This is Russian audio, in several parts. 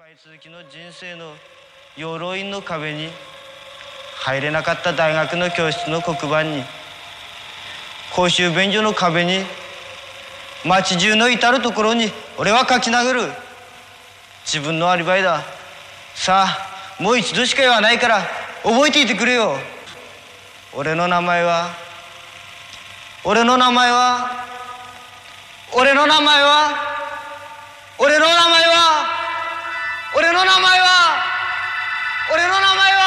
敗続きの人生の鎧の壁に入れなかった大学の教室の黒板に公衆便所の壁に街中の至る所に俺は書き殴る。自分のアリバイだ。さあもう一度しか言わないから覚えていてくれよ。俺の名前は俺の名前は俺の名前は俺の名前はの名前は俺の名前は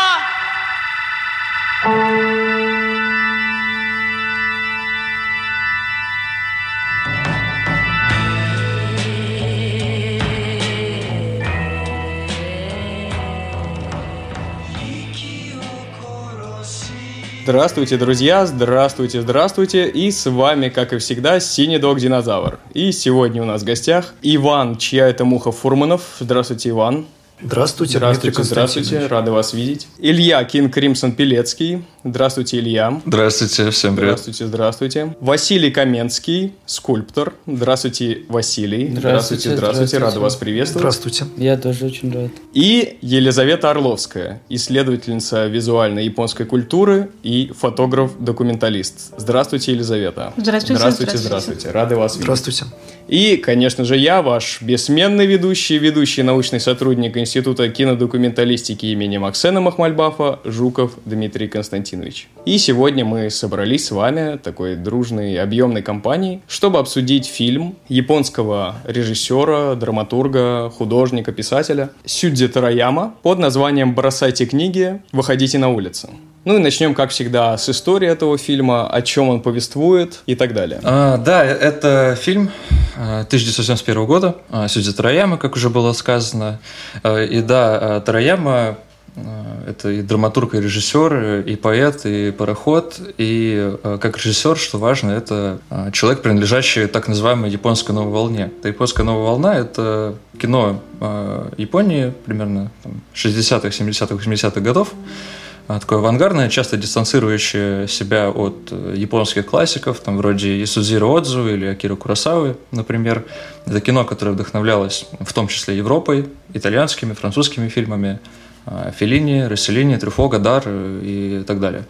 Здравствуйте, друзья! Здравствуйте, здравствуйте! И с вами, как и всегда, Синий Дог Динозавр. И сегодня у нас в гостях Иван, чья это муха Фурманов. Здравствуйте, Иван. Здравствуйте, Здравствуйте, здравствуйте, рады вас видеть. Илья Кинг Кримсон Пелецкий. Здравствуйте, Илья. Здравствуйте, всем привет. Здравствуйте, здравствуйте. Василий Каменский, скульптор. Здравствуйте, Василий. Здравствуйте, здравствуйте, здравствуйте. рады вас приветствовать. Здравствуйте. Я тоже очень рад. И Елизавета Орловская, исследовательница визуальной японской культуры и фотограф-документалист. Здравствуйте, Елизавета. Здравствуйте, Здравствуйте, здравствуйте. здравствуйте. Рады вас видеть. Здравствуйте. И, конечно же, я, ваш бессменный ведущий, ведущий научный сотрудник Института кинодокументалистики имени Максена Махмальбафа Жуков Дмитрий Константинович. И сегодня мы собрались с вами, такой дружной, объемной компанией, чтобы обсудить фильм японского режиссера, драматурга, художника, писателя Сюдзи Тараяма под названием «Бросайте книги, выходите на улицу». Ну и начнем, как всегда, с истории этого фильма, о чем он повествует и так далее. А, да, это фильм а, 1971 года а, Сюдзи Тараяма, как уже было сказано. А, И да, а, Тараяма а, это и драматург, и режиссер, и поэт, и пароход. И а, как режиссер, что важно, это а, человек, принадлежащий так называемой японской новой волне. Это японская новая волна – это кино а, Японии примерно там, 60-х, 70-х, 80-х годов. А, такое авангардное, часто дистанцирующее себя от э, японских классиков, там вроде Исудзиро Отзу или Акира Курасавы, например. Это кино, которое вдохновлялось в том числе Европой, итальянскими, французскими фильмами, а, Феллини, Расселини, Трюфо, Гадар э, и так далее.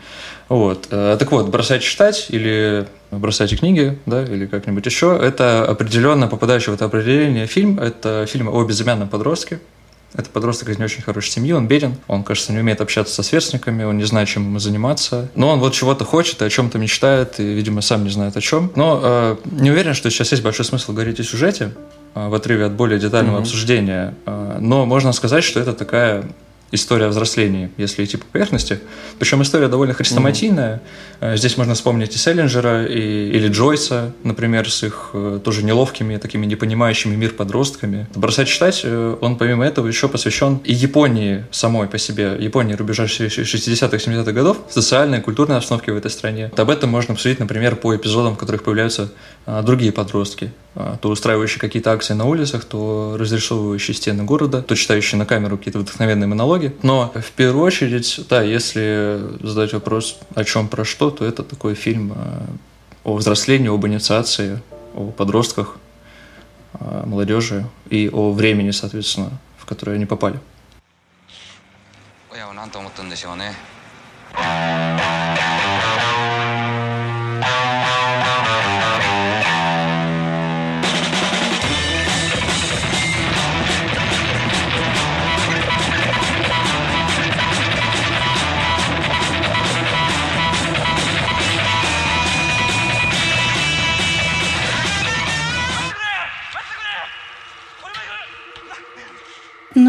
Вот. Э, Так вот, «Бросайте читать» или «Бросайте книги», да, или как-нибудь еще, это определенно попадающий в это определение фильм. Это фильм о безымянном подростке, это подросток из не очень хорошей семьи, он беден, он, кажется, не умеет общаться со сверстниками, он не знает, чем ему заниматься. Но он вот чего-то хочет, и о чем-то мечтает, и, видимо, сам не знает о чем. Но э, не уверен, что сейчас есть большой смысл говорить о сюжете, э, в отрыве от более детального Мгм. обсуждения. Э, но можно сказать, что это такая история о взрослении, если идти по поверхности. Причем история довольно хрестоматийная. Э, Здесь можно вспомнить и Селлинджера, и, или Джойса, например, с их э, тоже неловкими, такими непонимающими мир подростками. «Бросать читать», э, он помимо этого еще посвящен и Японии самой по себе, Японии рубежа 60-х, 70-х годов, социальной и культурной обстановке в этой стране. Вот об этом можно посудить, например, по эпизодам, в которых появляются другие подростки, то устраивающие какие-то акции на улицах, то разрисовывающие стены города, то читающие на камеру какие-то вдохновенные монологи. Но в первую очередь, да, если задать вопрос, о чем про что, то это такой фильм а, о взрослении, об инициации, о подростках, а, молодежи и о времени, соответственно, в которое они попали. 親は何と思ったんでしょうね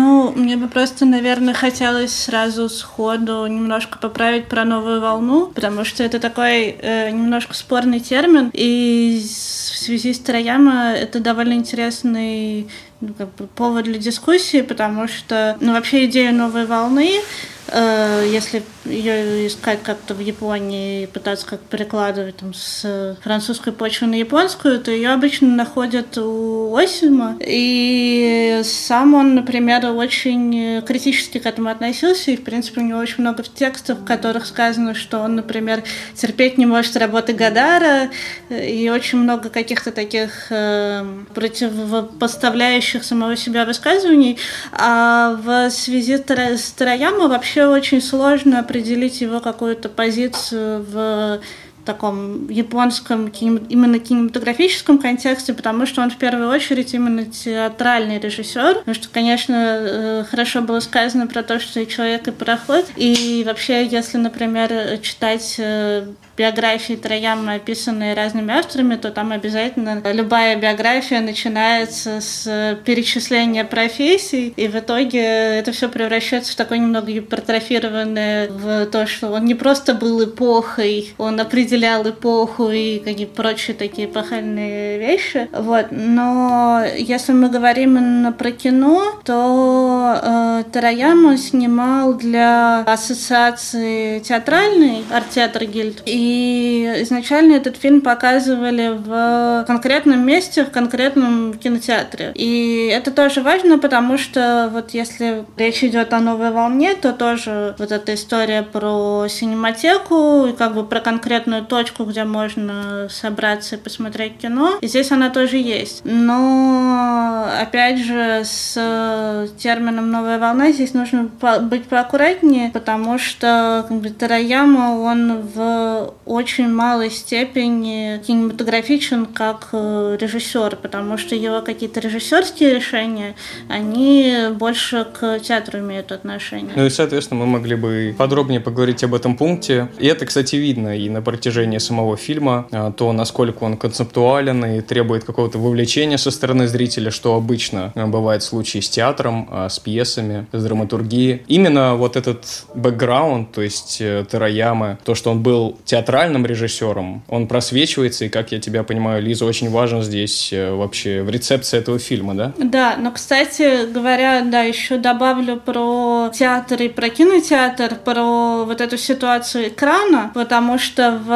Ну, мне бы просто, наверное, хотелось сразу сходу немножко поправить про новую волну, потому что это такой э, немножко спорный термин, и в связи с Трояма это довольно интересный ну, как бы повод для дискуссии, потому что, ну, вообще идея новой волны, если ее искать как-то в Японии и пытаться как перекладывать там с французской почвы на японскую, то ее обычно находят у Осима. И сам он, например, очень критически к этому относился, и, в принципе, у него очень много текстов, в которых сказано, что он, например, терпеть не может работы Гадара, и очень много каких-то таких э, противопоставляющих самого себя высказываний. А в связи с Тараяма вообще очень сложно определить его какую-то позицию в таком японском именно кинематографическом контексте, потому что он в первую очередь именно театральный режиссер. Потому что, конечно, э, хорошо было сказано про то, что и человек, и пароход. И вообще, если, например, читать э, биографии Трояма, описанные разными авторами, то там обязательно любая биография начинается с перечисления профессий, и в итоге это все превращается в такое немного гипертрофированное в то, что он не просто был эпохой, он определял эпоху и какие прочие такие эпохальные вещи. Вот. Но если мы говорим именно про кино, то э, Тараяма снимал для ассоциации театральной арт-театр гильд и изначально этот фильм показывали в конкретном месте, в конкретном кинотеатре. И это тоже важно, потому что вот если речь идет о новой волне, то тоже вот эта история про синематеку и как бы про конкретную точку, где можно собраться и посмотреть кино. И здесь она тоже есть. Но опять же с термином новая волна здесь нужно быть поаккуратнее, потому что как бы Тараяма, он в очень малой степени кинематографичен как э, режиссер, потому что его какие-то режиссерские решения, они больше к театру имеют отношение. Ну и, соответственно, мы могли бы подробнее поговорить об этом пункте. И это, кстати, видно и на протяжении самого фильма, а, то, насколько он концептуален и требует какого-то вовлечения со стороны зрителя, что обычно э, бывает в случае с театром, а, с пьесами, с драматургией. Именно вот этот бэкграунд, то есть э, Тараяма, то, что он был театральным театральным режиссером, он просвечивается, и, как я тебя понимаю, Лиза, очень важен здесь э, вообще в рецепции этого фильма, да? Да, но, кстати говоря, да, еще добавлю про театр и про кинотеатр, про вот эту ситуацию экрана, потому что в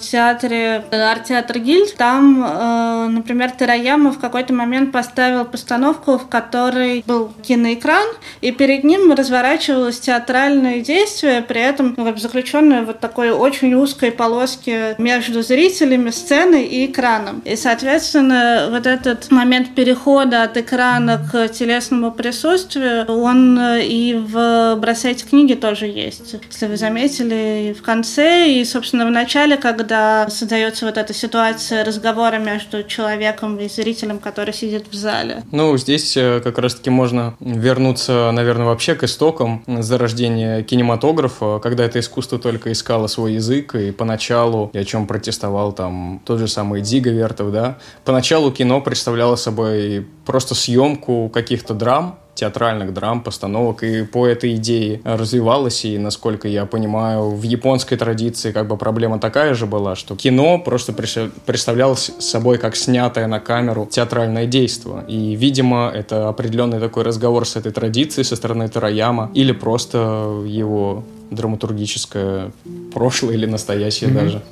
театре арт-театр Гильд, там, э, например, Тараяма в какой-то момент поставил постановку, в которой был киноэкран, и перед ним разворачивалось театральное действие, при этом заключенное вот такое очень узкой полоски между зрителями, сценой и экраном. И, соответственно, вот этот момент перехода от экрана к телесному присутствию, он и в «Бросайте книги» тоже есть. Если вы заметили, и в конце, и, собственно, в начале, когда создается вот эта ситуация разговора между человеком и зрителем, который сидит в зале. Ну, здесь э, как раз-таки можно вернуться, наверное, вообще к истокам зарождения кинематографа, когда это искусство только искало свой язык и поначалу, и о чем протестовал там тот же самый Дига Вертов, да, поначалу кино представляло собой просто съемку каких-то драм, театральных драм, постановок, и по этой идее развивалась, и, насколько я понимаю, в японской традиции как бы проблема такая же была, что кино просто представлялось собой как снятое на камеру театральное действие. И, видимо, это определенный такой разговор с этой традицией со стороны Тараяма, или просто его драматургическое прошлое или настоящее mm-hmm. даже.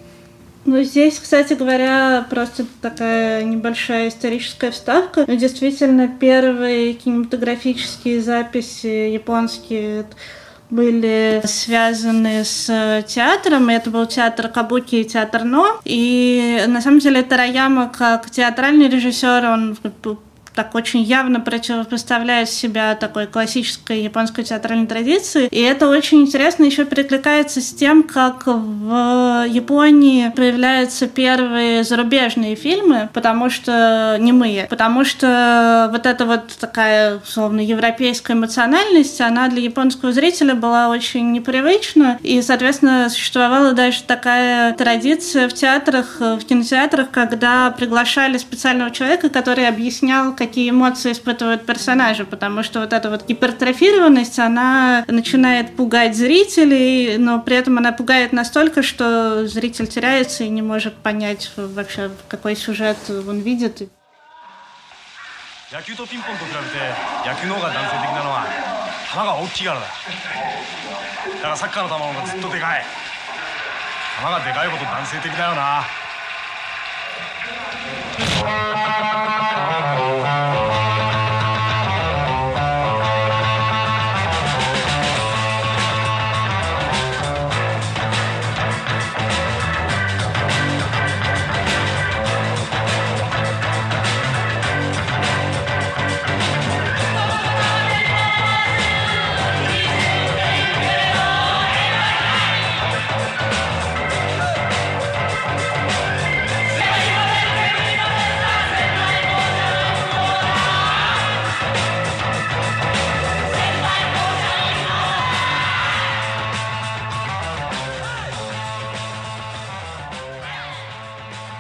Ну, здесь, кстати говоря, просто такая небольшая историческая вставка. Но действительно, первые кинематографические записи японские были связаны с театром. Это был театр Кабуки и театр Но. И на самом деле Тараяма как театральный режиссер, он так очень явно противопоставляет себя такой классической японской театральной традиции. И это очень интересно еще перекликается с тем, как в Японии появляются первые зарубежные фильмы, потому что не мы, потому что вот эта вот такая, условно, европейская эмоциональность, она для японского зрителя была очень непривычна, и, соответственно, существовала даже такая традиция в театрах, в кинотеатрах, когда приглашали специального человека, который объяснял, какие эмоции испытывают персонажи, потому что вот эта вот гипертрофированность, она начинает пугать зрителей, но при этом она пугает настолько, что зритель теряется и не может понять вообще, какой сюжет он видит. 野球とピンポンと比べて野球の方が男性的なのは球が大きいからだだからサッカーの球の方がずっとでかい球がでかいこと男性的だよな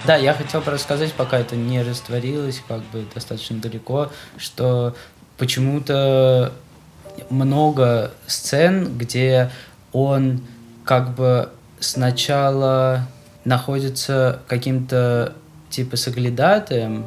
Да, я хотел просто сказать, пока это не растворилось, как бы достаточно далеко, что почему-то много сцен, где он как бы сначала находится каким-то типа соглядатаем,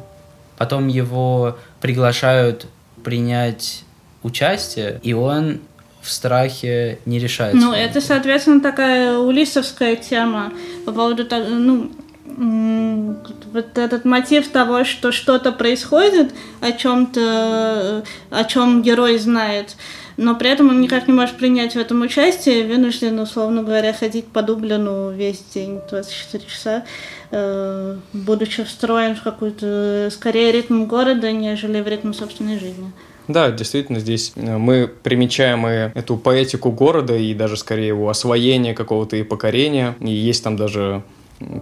потом его приглашают принять участие, и он в страхе не решается. Ну, это, соответственно, такая улисовская тема по поводу, ну, вот этот мотив того, что что-то происходит, о чем-то, о чем герой знает, но при этом он никак не может принять в этом участие, вынужден, условно говоря, ходить по Дублину весь день, 24 часа, э, будучи встроен в какую-то, скорее, ритм города, нежели в ритм собственной жизни. Да, действительно, здесь э, мы примечаем и эту поэтику города, и даже скорее его освоение какого-то и покорения. И есть там даже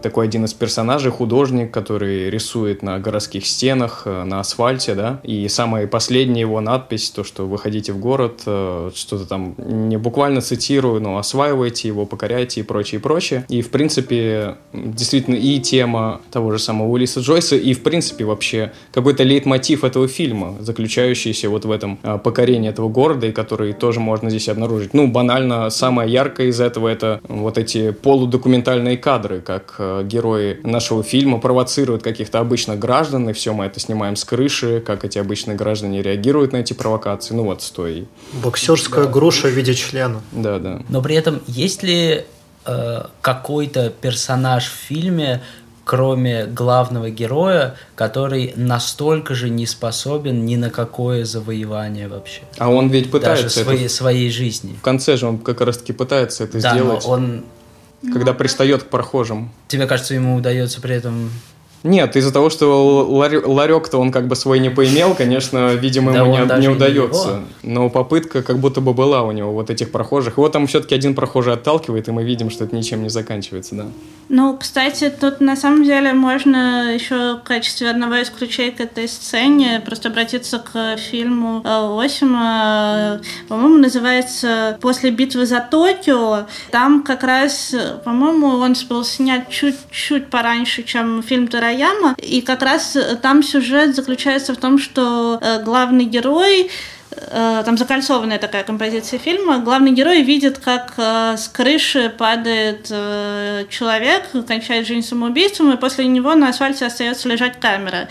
такой один из персонажей, художник, который рисует на городских стенах, э, на асфальте, да, и самая последняя его надпись, то, что вы ходите в город, э, что-то там, не буквально цитирую, но осваивайте его, покоряйте и прочее, и прочее. И, в принципе, действительно, и тема того же самого Улиса Джойса, и, в принципе, вообще какой-то лейтмотив этого фильма, заключающийся вот в этом э, покорении этого города, и который тоже можно здесь обнаружить. Ну, банально, самое яркое из этого это вот эти полудокументальные кадры, как как э, герои нашего фильма провоцируют каких-то обычных граждан, и все мы это снимаем с крыши, как эти обычные граждане реагируют на эти провокации. Ну вот, стой. Боксерская да. груша в виде члена. Да, да. Но при этом есть ли э, какой-то персонаж в фильме, кроме главного героя, который настолько же не способен ни на какое завоевание вообще. А он ведь пытается Даже своей, это... своей жизни. В конце же он как раз-таки пытается это да, сделать. Но он когда пристает к прохожим. Тебе кажется, ему удается при этом нет, из-за того, что ларек-то он как бы свой не поимел, конечно, видимо, ему да не, не удается. Не Но попытка как будто бы была у него, вот этих прохожих. Его там все-таки один прохожий отталкивает, и мы видим, что это ничем не заканчивается, да. Ну, кстати, тут на самом деле можно еще в качестве одного из ключей к этой сцене просто обратиться к фильму э, Осима, по-моему, называется «После битвы за Токио». Там как раз, по-моему, он был снят чуть-чуть пораньше, чем фильм Тараяма, и как раз там сюжет заключается в том, что э, главный герой Э, там закольцованная такая композиция фильма. Главный герой видит, как э, с крыши падает э, человек, кончает жизнь самоубийством, и после него на асфальте остается лежать камера.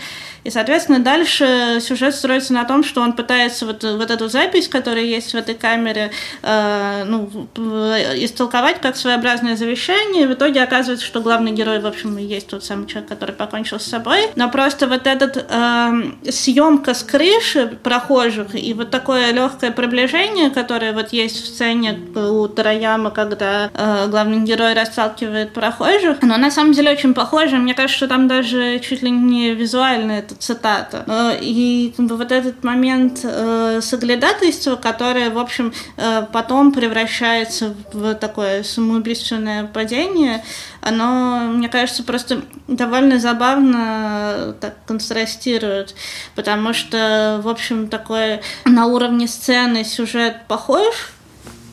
И, соответственно, дальше сюжет строится на том, что он пытается вот, вот эту запись, которая есть в этой камере, э, ну, истолковать как своеобразное завещание. И в итоге оказывается, что главный герой, в общем, и есть тот самый человек, который покончил с собой. Но просто вот этот э, съемка с крыши прохожих и вот такое легкое приближение, которое вот есть в сцене у Тараяма, когда э, главный герой расталкивает прохожих, оно на самом деле очень похоже. Мне кажется, что там даже чуть ли не визуально это цитата. Э, и вот этот момент э, соглядатайства, которое, в общем, э, потом превращается в такое самоубийственное падение, оно, мне кажется, просто довольно забавно так контрастирует, потому что, в общем, такой на уровне сцены сюжет похож,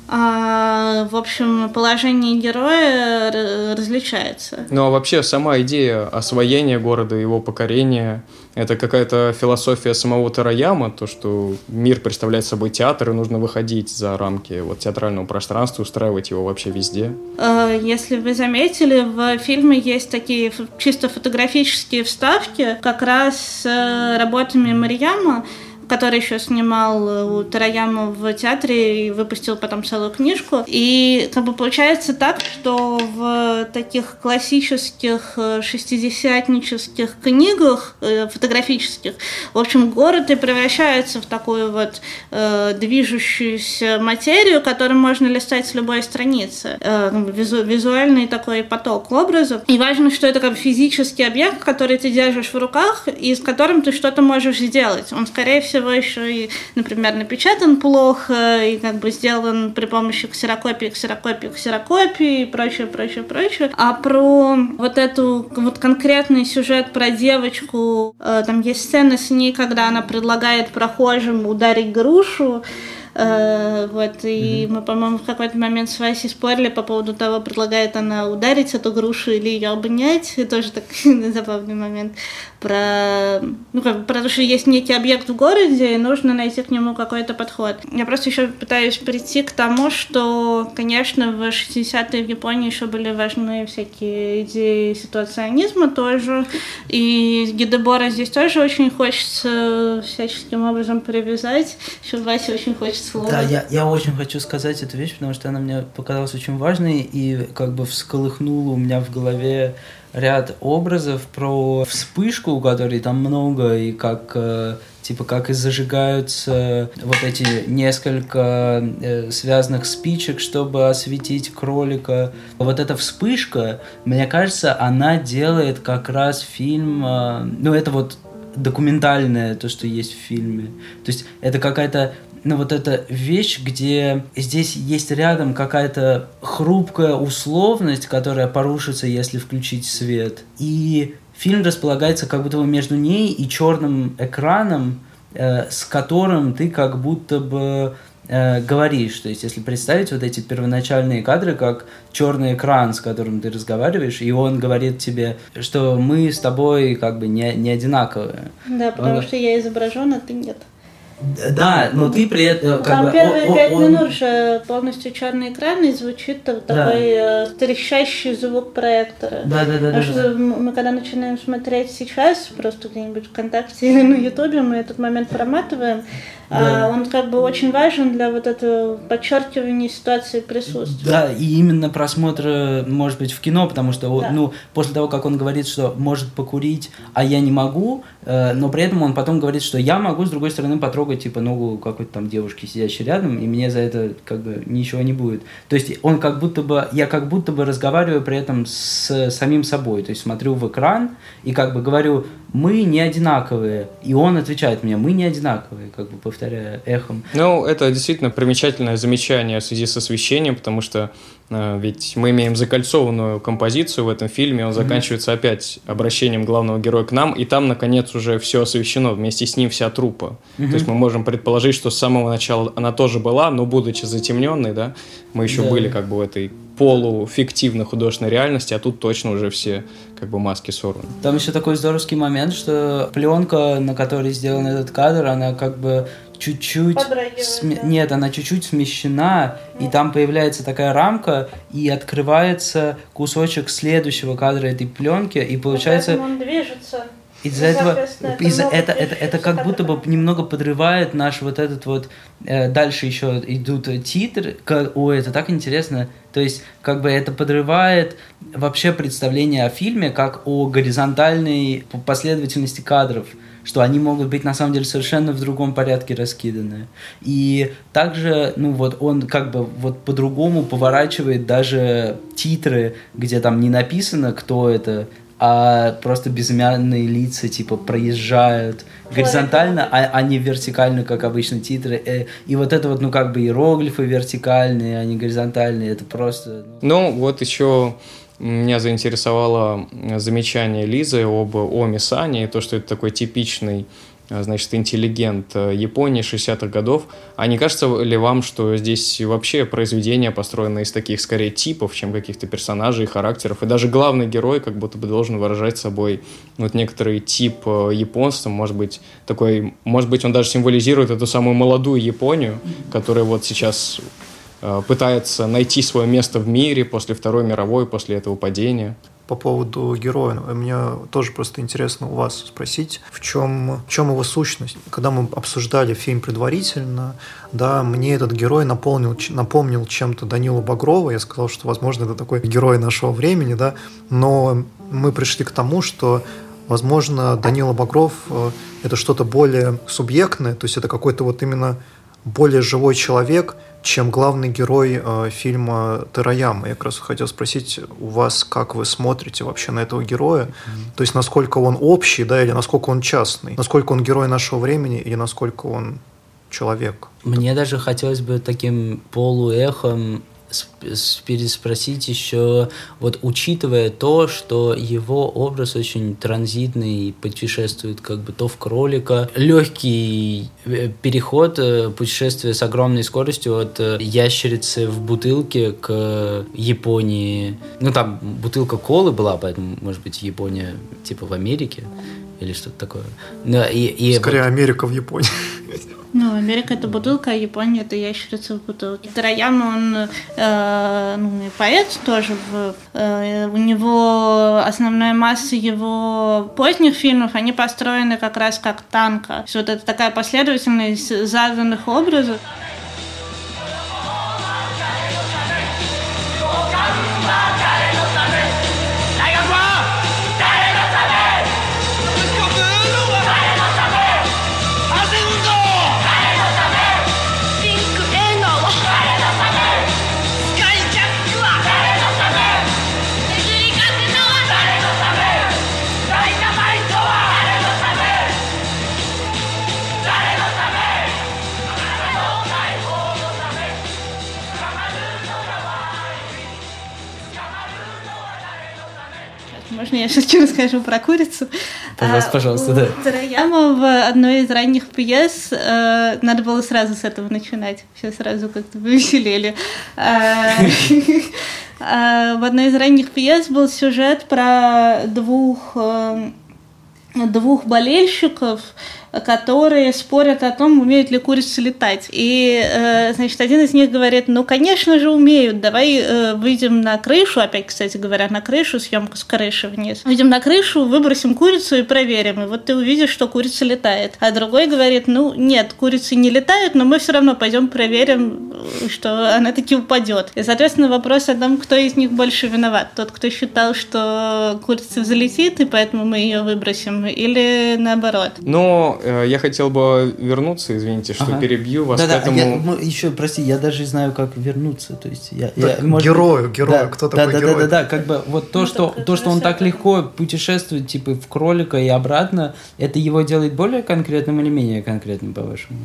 а, в общем, положение героя различается. Ну а вообще сама идея освоения города, его покорения, это какая-то философия самого Тараяма, то, что мир представляет собой театр, и нужно выходить за рамки вот, театрального пространства, устраивать его вообще везде. А, если вы заметили, в фильме есть такие чисто фотографические вставки как раз с работами Марьяма, который еще снимал э, у Тараяма в театре и выпустил потом целую книжку. И как бы получается так, что в таких классических э, шестидесятнических книгах э, фотографических, в общем, город и превращается в такую вот э, движущуюся материю, которую можно листать с любой страницы. Э, визу, визуальный такой поток образов. И важно, что это как физический объект, который ты держишь в руках и с которым ты что-то можешь сделать. Он, скорее всего, всего еще и, например, напечатан плохо и как бы сделан при помощи ксерокопии, ксерокопии, ксерокопии и прочее, прочее, прочее. А про вот эту вот конкретный сюжет про девочку, э, там есть сцена с ней, когда она предлагает прохожим ударить грушу, Э, вот, и мы, по-моему, в какой-то момент с Васей спорили по поводу того, предлагает она ударить эту грушу или ее обнять. И тоже такой забавный момент про, ну, как, про то, что есть некий объект в городе, и нужно найти к нему какой-то подход. Я просто еще пытаюсь прийти к тому, что, конечно, в 60-е в Японии еще были важны всякие идеи ситуационизма тоже, и Гидебора здесь тоже очень хочется всяческим образом привязать. Еще Вася очень хочет слово. Да, я, я очень хочу сказать эту вещь, потому что она мне показалась очень важной и как бы всколыхнула у меня в голове ряд образов про вспышку, у которой там много, и как э, типа как и зажигаются вот эти несколько э, связанных спичек, чтобы осветить кролика. Вот эта вспышка, мне кажется, она делает как раз фильм, э, ну это вот документальное то, что есть в фильме. То есть это какая-то ну, вот эта вещь, где здесь есть рядом какая-то хрупкая условность, которая порушится, если включить свет. И фильм располагается как будто бы между ней и черным экраном, э, с которым ты как будто бы э, говоришь. То есть, если представить вот эти первоначальные кадры, как черный экран, с которым ты разговариваешь, и он говорит тебе, что мы с тобой как бы не, не одинаковые. Да, потому он... что я изображен, а ты нет. Да, но ты при этом... Как Там бы, первые пять он... минут же полностью черный экран и звучит такой да. Э, трещащий звук проектора. Да, да, да. Потому да, что да. мы когда начинаем смотреть сейчас, просто где-нибудь ВКонтакте или на Ютубе, мы этот момент проматываем, да. А он как бы очень важен для вот этого подчеркивания ситуации присутствия. Да, и именно просмотра, может быть, в кино, потому что, да. ну, после того, как он говорит, что может покурить, а я не могу, э, но при этом он потом говорит, что я могу, с другой стороны, потрогать, типа, ногу какой-то там девушки, сидящей рядом, и мне за это, как бы, ничего не будет. То есть он как будто бы, я как будто бы разговариваю при этом с самим собой, то есть смотрю в экран и как бы говорю, мы не одинаковые. И он отвечает мне, мы не одинаковые, как бы повторяя эхом. Ну, это действительно примечательное замечание в связи с освещением, потому что ведь мы имеем закольцованную композицию в этом фильме, он mm-hmm. заканчивается опять обращением главного героя к нам, и там, наконец, уже все освещено, вместе с ним вся трупа. Mm-hmm. То есть мы можем предположить, что с самого начала она тоже была, но будучи затемненной, да, мы еще да. были как бы в этой полуфиктивной художественной реальности, а тут точно уже все как бы маски сорваны. Там еще такой здоровский момент, что пленка, на которой сделан этот кадр, она как бы чуть-чуть... Сме... Да. Нет, она чуть-чуть смещена, и там появляется такая рамка, и открывается кусочек следующего кадра этой пленки, и получается... он движется. Из-за этого, из это, это, это как будто бы немного подрывает наш вот этот вот, э, дальше еще идут титры, как, ой, это так интересно, то есть как бы это подрывает вообще представление о фильме как о горизонтальной последовательности кадров, что они могут быть на самом деле совершенно в другом порядке раскиданы. И также, ну вот он как бы вот по-другому поворачивает даже титры, где там не написано, кто это, а просто безымянные лица типа проезжают горизонтально, а, а не вертикально, как обычно титры. Э, и вот это вот, ну как бы иероглифы вертикальные, а не горизонтальные, это просто... Ну, ну вот еще меня заинтересовало замечание Лизы об Оми Сане, то, что это такой типичный Э, значит, интеллигент э, Японии 60-х годов. А не кажется ли вам, что здесь вообще произведение построено из таких, скорее, типов, чем каких-то персонажей, характеров? И даже главный герой как будто бы должен выражать собой вот некоторый тип э, японства, может быть, такой, может быть, он даже символизирует эту самую молодую Японию, которая вот сейчас пытается найти свое место в мире после Второй мировой, после этого падения по поводу героя. Мне тоже просто интересно у вас спросить, в чем, в чем его сущность. Когда мы обсуждали фильм предварительно, да, мне этот герой напомнил, напомнил чем-то Данилу Багрова. Я сказал, что, возможно, это такой герой нашего времени, да, но мы пришли к тому, что Возможно, Данила Багров э, – это что-то более субъектное, то есть это какой-то вот именно более живой человек, чем главный герой э, фильма Тараяма. Я как раз хотел спросить у вас, как вы смотрите вообще на этого героя, mm-hmm. то есть насколько он общий, да, или насколько он частный, насколько он герой нашего времени, или насколько он человек. Мне даже хотелось бы таким полуэхом переспросить еще, вот учитывая то, что его образ очень транзитный, путешествует как бы то в кролика, легкий э, переход, э, путешествие с огромной скоростью от э, ящерицы в бутылке к Японии. Ну там бутылка колы была, поэтому, может быть, Япония типа в Америке или что-то такое. Но, и, и Скорее вот... Америка в Японии. Ну, Америка это бутылка, а Япония это ящерица в бутылке. Тараяма, он э, ну, поэт тоже. В, э, у него основная масса его поздних фильмов, они построены как раз как танка. Вот это такая последовательность заданных образов. Можно я все-таки расскажу про курицу? Пожалуйста, а, пожалуйста, да. Тараяма в одной из ранних пьес, э, надо было сразу с этого начинать, все сразу как-то повеселели. А, а, в одной из ранних пьес был сюжет про двух э, двух болельщиков, которые спорят о том, умеют ли курицы летать. И, э, значит, один из них говорит, ну, конечно же, умеют, давай э, выйдем на крышу, опять, кстати говоря, на крышу, съемка с крыши вниз. Выйдем на крышу, выбросим курицу и проверим, и вот ты увидишь, что курица летает. А другой говорит, ну, нет, курицы не летают, но мы все равно пойдем проверим, что она таки упадет. И, соответственно, вопрос о том, кто из них больше виноват. Тот, кто считал, что курица взлетит, и поэтому мы ее выбросим, или наоборот. Но я хотел бы вернуться, извините, что ага. перебью вас да, этому. Я, ну, еще, прости, я даже знаю, как вернуться. То есть я, я может, герою, герою, да, кто да, такой да, герой? Да, да, да, как бы вот то, ну, что, то, что он так легко путешествует, типа, в кролика и обратно, это его делает более конкретным или менее конкретным, по-вашему?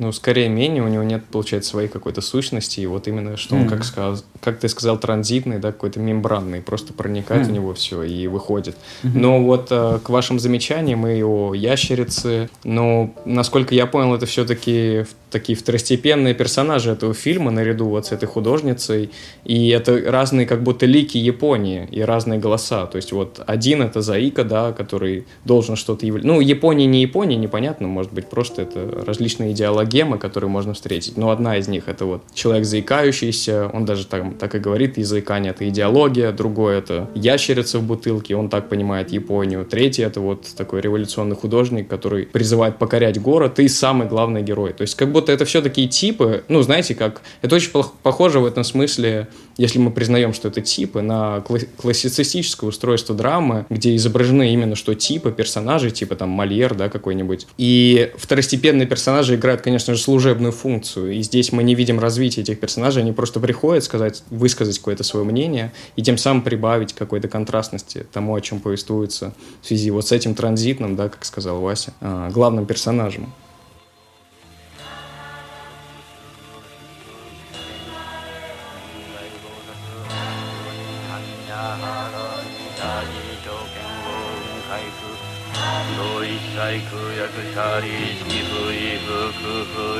Ну, скорее менее, у него нет, получается, своей какой-то сущности, и вот именно, что он, mm-hmm. как, сказал, как ты сказал, транзитный, да, какой-то мембранный, просто проникает mm-hmm. в него все и выходит. Mm-hmm. Но вот э, к вашим замечаниям и о ящерице, ну, насколько я понял, это все-таки такие второстепенные персонажи этого фильма наряду вот с этой художницей, и это разные как будто лики Японии и разные голоса, то есть вот один это Заика, да, который должен что-то ну, Япония не Япония, непонятно, может быть, просто это различные идеологии гемы, которые можно встретить. Но одна из них это вот человек заикающийся, он даже там так и говорит, и заикание это идеология, другой это ящерица в бутылке, он так понимает Японию. Третий это вот такой революционный художник, который призывает покорять город и самый главный герой. То есть как будто это все такие типы, ну знаете, как это очень похоже в этом смысле если мы признаем, что это типы, на классицистическое устройство драмы, где изображены именно что типы персонажей, типа там Мольер, да, какой-нибудь. И второстепенные персонажи играют, конечно же, служебную функцию. И здесь мы не видим развития этих персонажей, они просто приходят сказать, высказать какое-то свое мнение и тем самым прибавить какой-то контрастности тому, о чем повествуется в связи вот с этим транзитным, да, как сказал Вася, а, главным персонажем. りしぶいぶくふい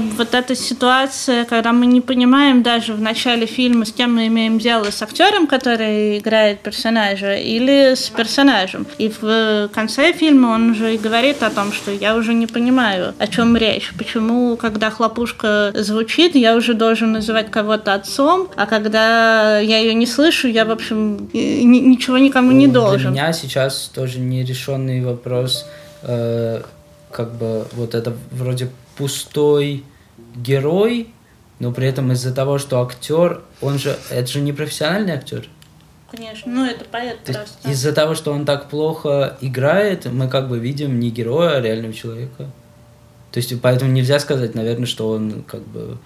вот эта ситуация, когда мы не понимаем даже в начале фильма, с кем мы имеем дело, с актером, который играет персонажа, или с персонажем. И в конце фильма он уже и говорит о том, что я уже не понимаю, о чем речь. Почему, когда хлопушка звучит, я уже должен называть кого-то отцом, а когда я ее не слышу, я, в общем, ничего никому не должен. Для меня сейчас тоже нерешенный вопрос, э, как бы вот это вроде пустой герой, но при этом из-за того, что актер, он же, это же не профессиональный актер. Конечно, ну это поэт То просто. из-за того, что он так плохо играет, мы как бы видим не героя, а реального человека. То есть поэтому нельзя сказать, наверное, что он как бы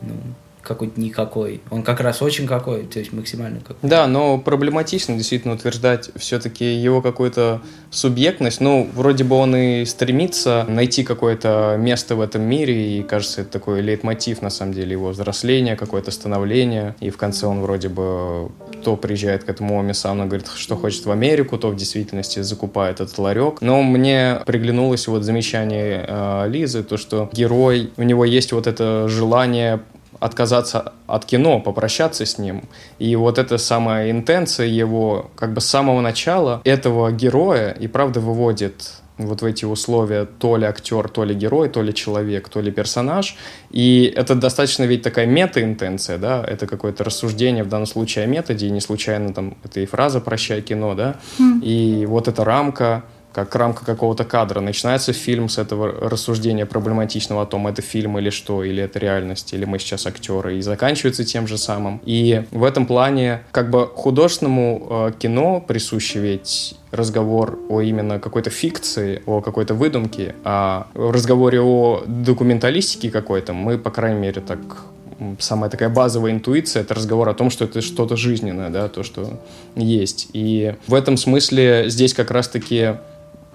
ну, какой-то никакой. Он как раз очень какой, то есть максимально какой. Да, но проблематично действительно утверждать все-таки его какую-то субъектность. Ну, вроде бы он и стремится найти какое-то место в этом мире, и кажется, это такой лейтмотив, на самом деле, его взросления, какое-то становление. И в конце он вроде бы то приезжает к этому Оми сам, говорит, что хочет в Америку, то в действительности закупает этот ларек. Но мне приглянулось вот замечание э, Лизы, то, что герой, у него есть вот это желание отказаться от кино, попрощаться с ним. И вот эта самая интенция его, как бы с самого начала этого героя и правда выводит вот в эти условия то ли актер, то ли герой, то ли человек, то ли персонаж. И это достаточно ведь такая мета-интенция, да, это какое-то рассуждение в данном случае о методе, и не случайно там это и фраза «прощай кино», да, и вот эта рамка, как рамка какого-то кадра. Начинается фильм с этого рассуждения проблематичного о том, это фильм или что, или это реальность, или мы сейчас актеры, и заканчивается тем же самым. И в этом плане как бы художественному э, кино присущий ведь разговор о именно какой-то фикции, о какой-то выдумке, а в разговоре о документалистике какой-то мы, по крайней мере, так самая такая базовая интуиция — это разговор о том, что это что-то жизненное, да, то, что есть. И в этом смысле здесь как раз-таки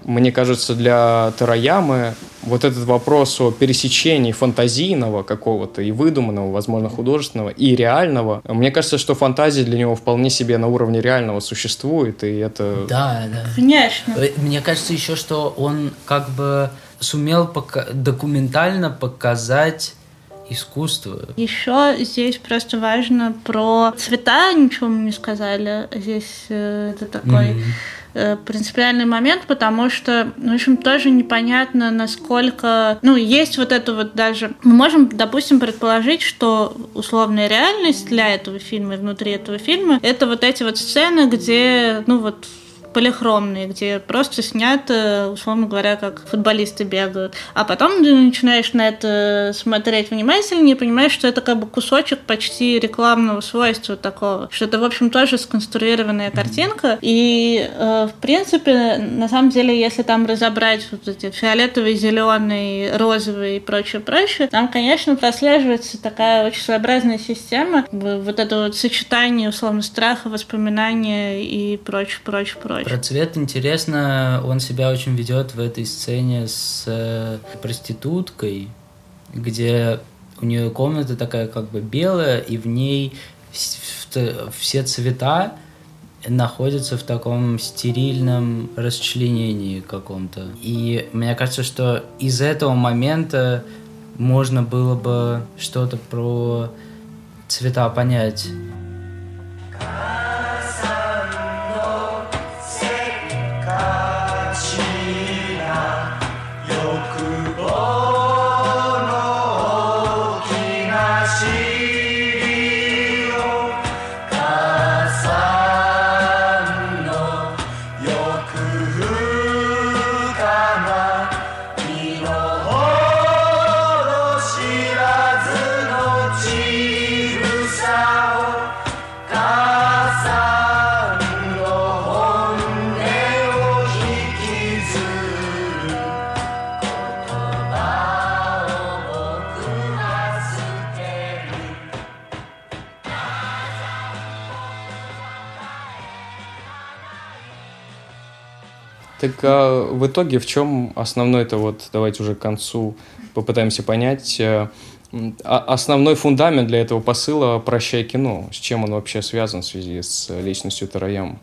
мне кажется, для Тараямы вот этот вопрос о пересечении фантазийного какого-то и выдуманного, возможно, художественного и реального, мне кажется, что фантазия для него вполне себе на уровне реального существует, и это... Да, да. Конечно. Э, Мне кажется еще, что он как бы сумел пока- документально показать искусство. Еще здесь просто важно про цвета, ничего мы не сказали. Здесь э, это такой Мгм. Э, принципиальный момент, потому что, в общем, тоже непонятно, насколько... Ну, есть вот это вот даже... Мы можем, допустим, предположить, что условная реальность для этого фильма и внутри этого фильма это вот эти вот сцены, где, ну, вот полихромные, где просто снято, условно говоря, как футболисты бегают. А потом ты начинаешь на это смотреть внимательнее и понимаешь, что это как бы кусочек почти рекламного свойства такого, что это, в общем, тоже сконструированная картинка. И, э, в принципе, на самом деле, если там разобрать вот эти фиолетовый, зеленый, розовый и прочее, прочее, там, конечно, прослеживается такая очень своеобразная система, вот это вот сочетание, условно, страха, воспоминания и прочее, прочее, прочее. Про цвет интересно, он себя очень ведет в этой сцене с э, проституткой, где у нее комната такая как бы белая, и в ней все цвета находятся в таком стерильном расчленении каком-то. И мне кажется, что из этого момента можно было бы что-то про цвета понять. Так а в итоге в чем основной это вот, давайте уже к концу попытаемся понять, э, а- основной фундамент для этого посыла «Прощай кино», с чем он вообще связан в связи с личностью Тараяма?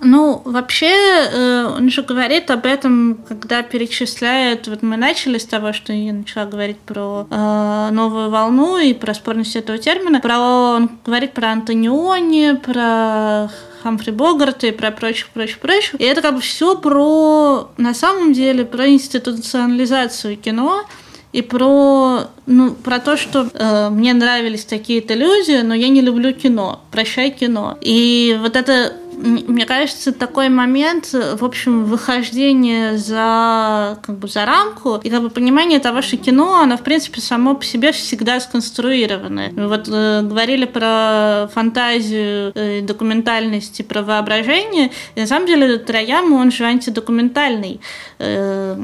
Ну, вообще, э, он же говорит об этом, когда перечисляет. Вот мы начали с того, что я начала говорить про э, новую волну и про спорность этого термина. Про, он говорит про Антониони, про Хамфри Богарта и про прочих, прочих, прочих. И это как бы все про, на самом деле, про институционализацию кино и про, ну, про то, что э, мне нравились такие-то люди, но я не люблю кино. Прощай кино. И вот это мне кажется, такой момент, в общем, выхождение за, как бы, за рамку и как бы понимание того, что кино, оно, в принципе, само по себе всегда сконструированное. Мы вот э, говорили про фантазию, э, документальность и про воображение. И на самом деле Трояма, он же антидокументальный. Э,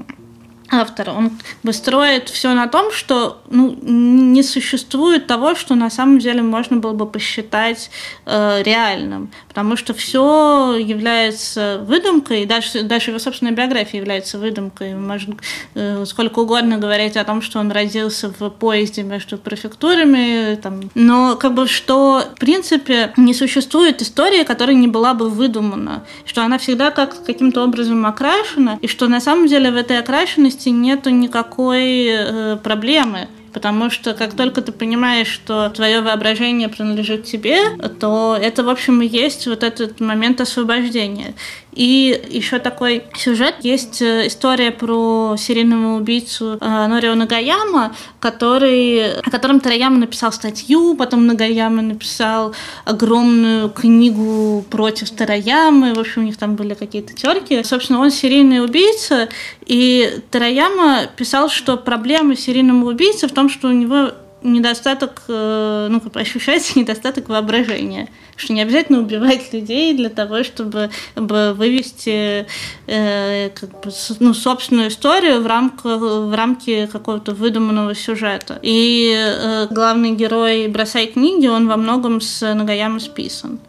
автор, он строит все на том, что ну, не существует того, что на самом деле можно было бы посчитать э, реальным, потому что все является выдумкой, даже, даже его собственная биография является выдумкой. Можно э, сколько угодно говорить о том, что он родился в поезде между префектурами, там, но как бы что в принципе не существует истории, которая не была бы выдумана, что она всегда как каким-то образом окрашена, и что на самом деле в этой окрашенности реальности нету никакой э, проблемы. Потому что как только ты понимаешь, что твое воображение принадлежит тебе, то это, в общем, и есть вот этот момент освобождения. И еще такой сюжет. Есть э, история про серийного убийцу э, Норио Нагаяма, который, о котором Тараяма написал статью, потом Нагаяма написал огромную книгу против Тараямы. В общем, у них там были какие-то терки. Собственно, он серийный убийца, и Тараяма писал, что проблема серийного убийцы в том, что у него недостаток, э, ну, как ощущается недостаток воображения. Что не обязательно убивать людей для того, чтобы, вывести э, как бы, ну, собственную историю в, рамках, в рамки какого-то выдуманного сюжета. И э, главный герой «Бросай книги», он во многом с Нагаяма списан.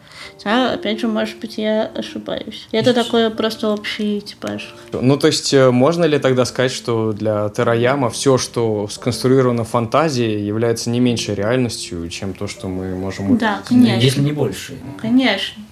А опять же, может быть, я ошибаюсь. Это такой просто общий типаж. Ну, то есть, э, можно ли тогда сказать, что для Тераяма все, что сконструировано в фантазии, является не меньшей реальностью, чем то, что мы можем? Да, конечно. Если не больше. Конечно.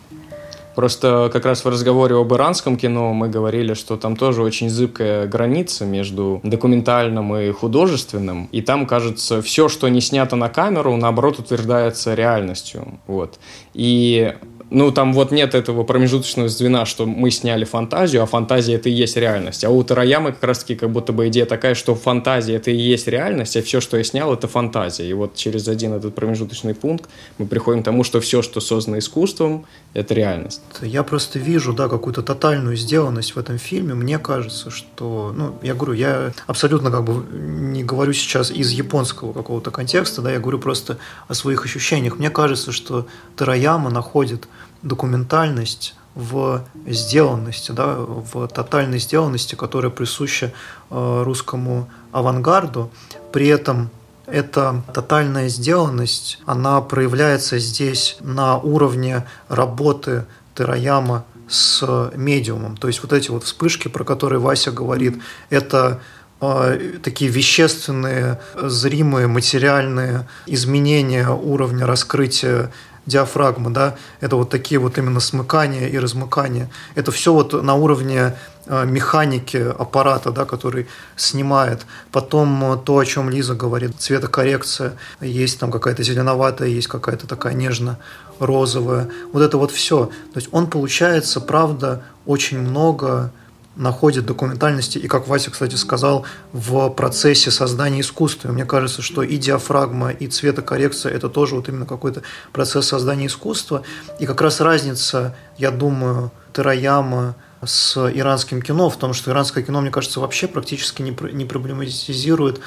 Просто как раз в разговоре об иранском кино мы говорили, что там тоже очень зыбкая граница между документальным и художественным. И там, кажется, все, что не снято на камеру, наоборот, утверждается реальностью. Вот. И ну, там вот нет этого промежуточного звена, что мы сняли фантазию, а фантазия это и есть реальность. А у Тараямы как раз-таки как будто бы идея такая, что фантазия это и есть реальность, а все, что я снял, это фантазия. И вот через один этот промежуточный пункт мы приходим к тому, что все, что создано искусством, это реальность. Я просто вижу, да, какую-то тотальную сделанность в этом фильме. Мне кажется, что, ну, я говорю, я абсолютно как бы не говорю сейчас из японского какого-то контекста, да, я говорю просто о своих ощущениях. Мне кажется, что Тараяма находит документальность в сделанности, да, в тотальной сделанности, которая присуща э, русскому авангарду. При этом эта тотальная сделанность, она проявляется здесь на уровне работы Тераяма с медиумом. То есть вот эти вот вспышки, про которые Вася говорит, это э, такие вещественные, зримые, материальные изменения уровня раскрытия диафрагмы, да, это вот такие вот именно смыкания и размыкания. Это все вот на уровне э, механики аппарата, да, который снимает. Потом э, то, о чем Лиза говорит, цветокоррекция, есть там какая-то зеленоватая, есть какая-то такая нежно-розовая. Вот это вот все. То есть он получается, правда, очень много находит документальности, и, как Вася, кстати, сказал, в процессе создания искусства. Мне кажется, что и диафрагма, и цветокоррекция – это тоже вот именно какой-то процесс создания искусства. И как раз разница, я думаю, Тераяма с иранским кино в том, что иранское кино, мне кажется, вообще практически не, проблематизирует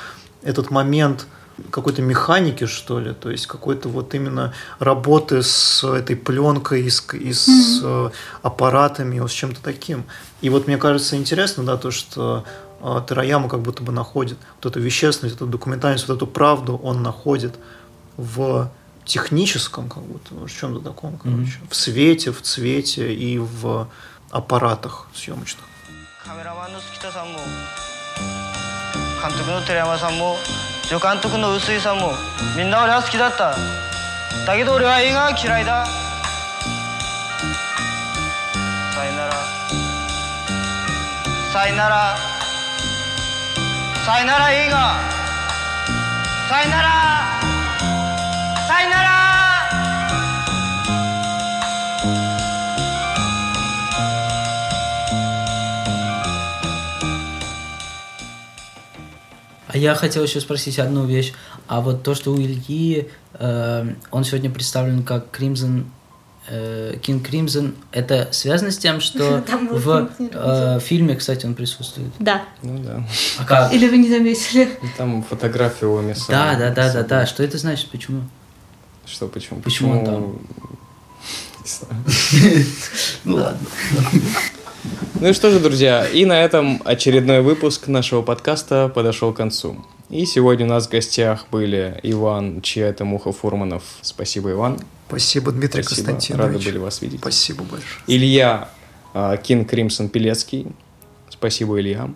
этот момент – какой-то механики, что ли, то есть какой-то вот именно работы с этой пленкой и с, и с mm-hmm. аппаратами, вот с чем-то таким. И вот мне кажется интересно, да, то, что э, Тараяма как будто бы находит вот эту вещественность, эту документальность, вот эту правду он находит в техническом, как будто, в чем-то таком, короче, mm-hmm. в свете, в цвете и в аппаратах съемочных. 監督の寺山さんも 助監督の薄井さんもみんな俺は好きだった。だけど俺は映画は嫌いだ。さよなら。さよなら。さよなら映画。さよなら。Я хотел еще спросить одну вещь. А вот то, что у Ильи, э, он сегодня представлен как Crimson King Crimson это связано с тем, что в э, фильме, кстати, он присутствует. Да. Ну да. А как? Или вы не заметили? И Там фотография у Миса. Да, да, да, да, да. Что это значит? Почему? Что, почему? Почему он там? Не знаю. Ну ладно. Ну и что же, друзья, и на этом очередной выпуск нашего подкаста подошел к концу. И сегодня у нас в гостях были Иван Чья-то Муха Фурманов. Спасибо, Иван. Спасибо, Дмитрий Спасибо. Константинович. Рады были вас видеть. Спасибо большое. Илья а, Кин Кримсон Пелецкий. Спасибо, Илья.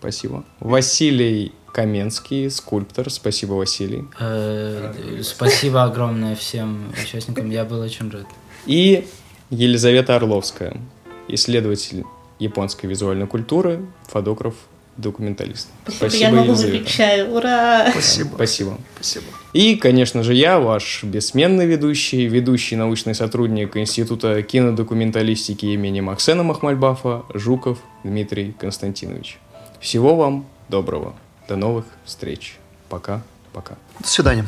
Спасибо. Василий Каменский, скульптор. Спасибо, Василий. Э, Спасибо огромное всем участникам. Я был очень рад. И Елизавета Орловская, исследователь японской визуальной культуры, фотограф, документалист. я могу выпить чай. Ура! Спасибо. Спасибо. Спасибо. И, конечно же, я, ваш бессменный ведущий, ведущий научный сотрудник Института кинодокументалистики имени Максена Махмальбафа, Жуков Дмитрий Константинович. Всего вам доброго. До новых встреч. Пока-пока. До свидания.